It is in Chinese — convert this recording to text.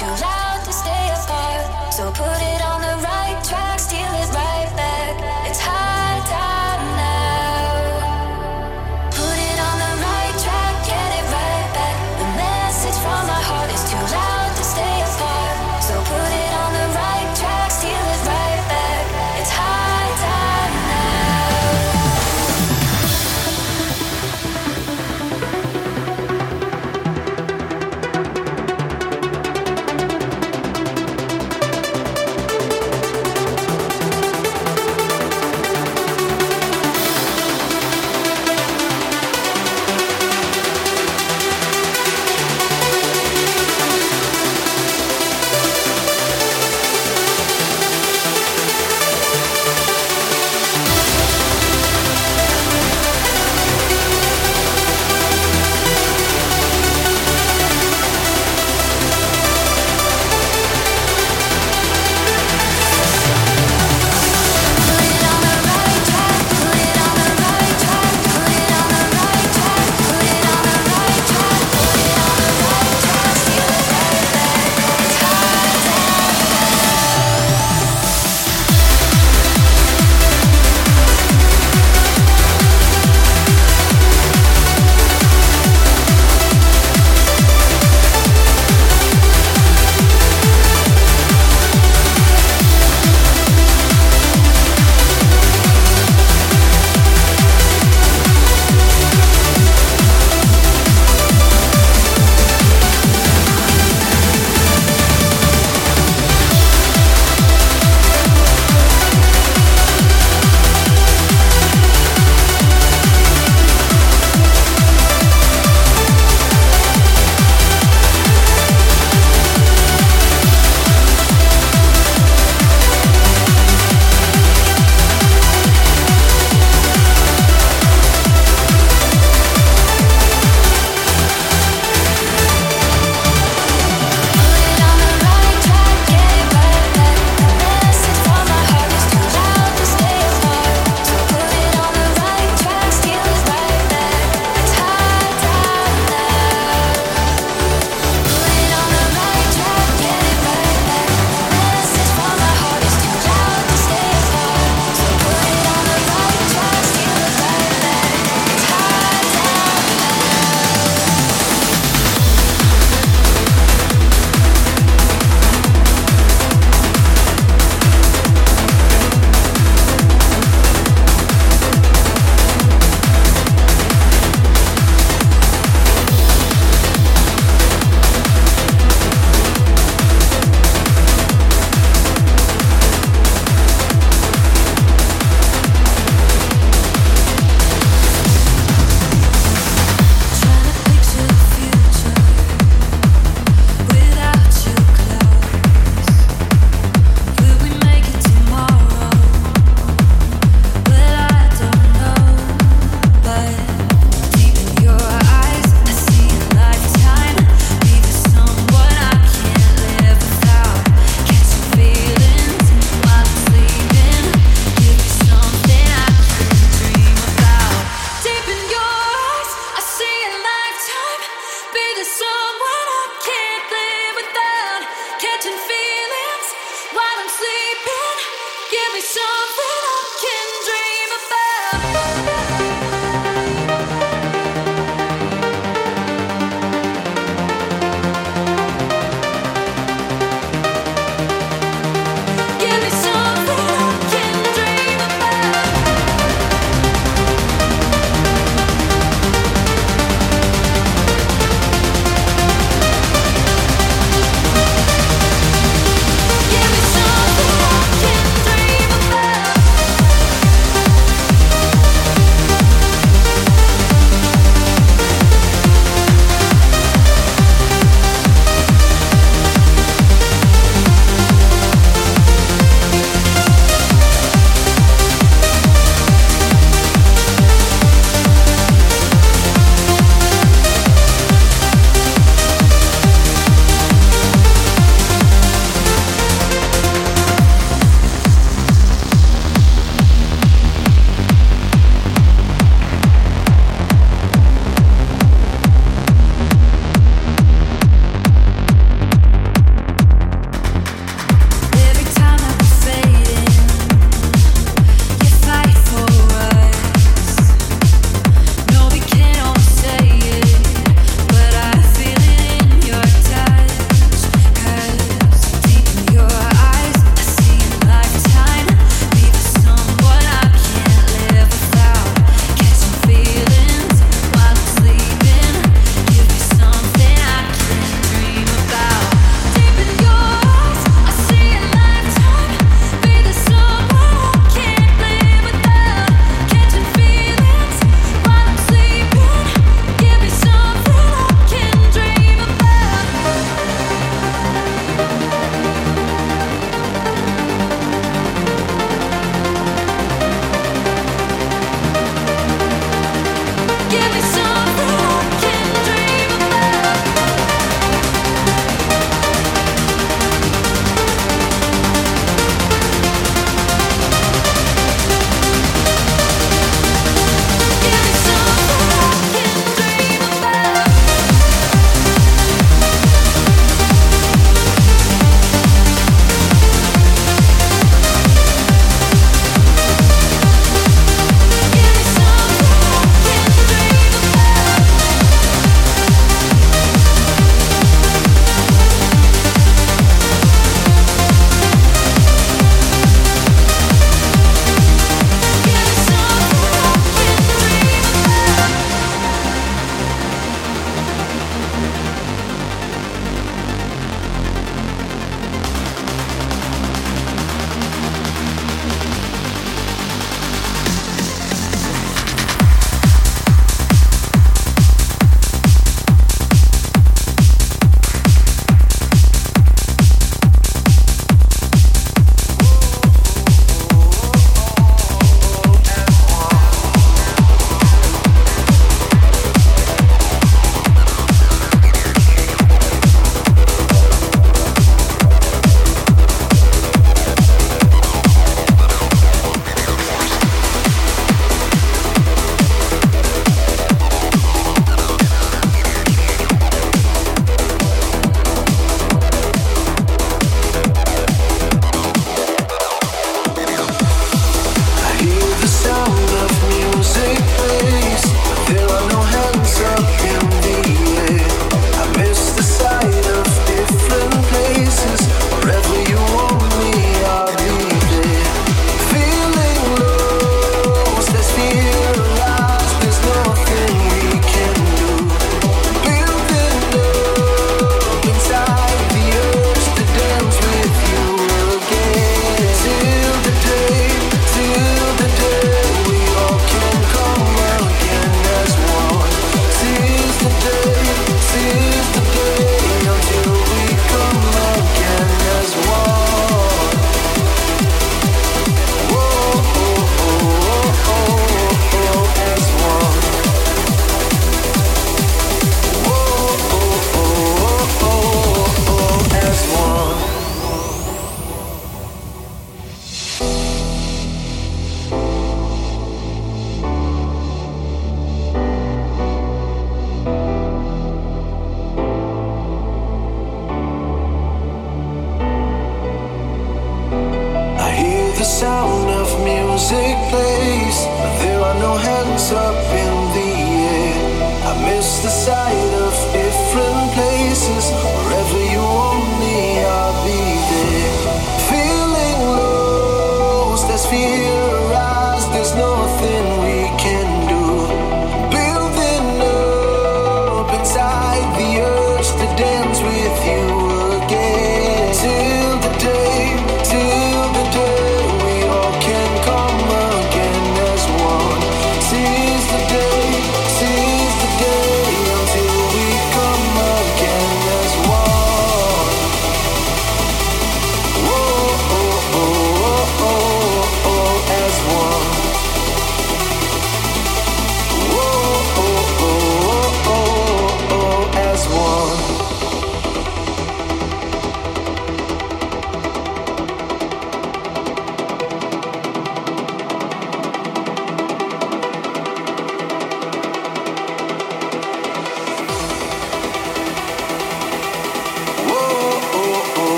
主人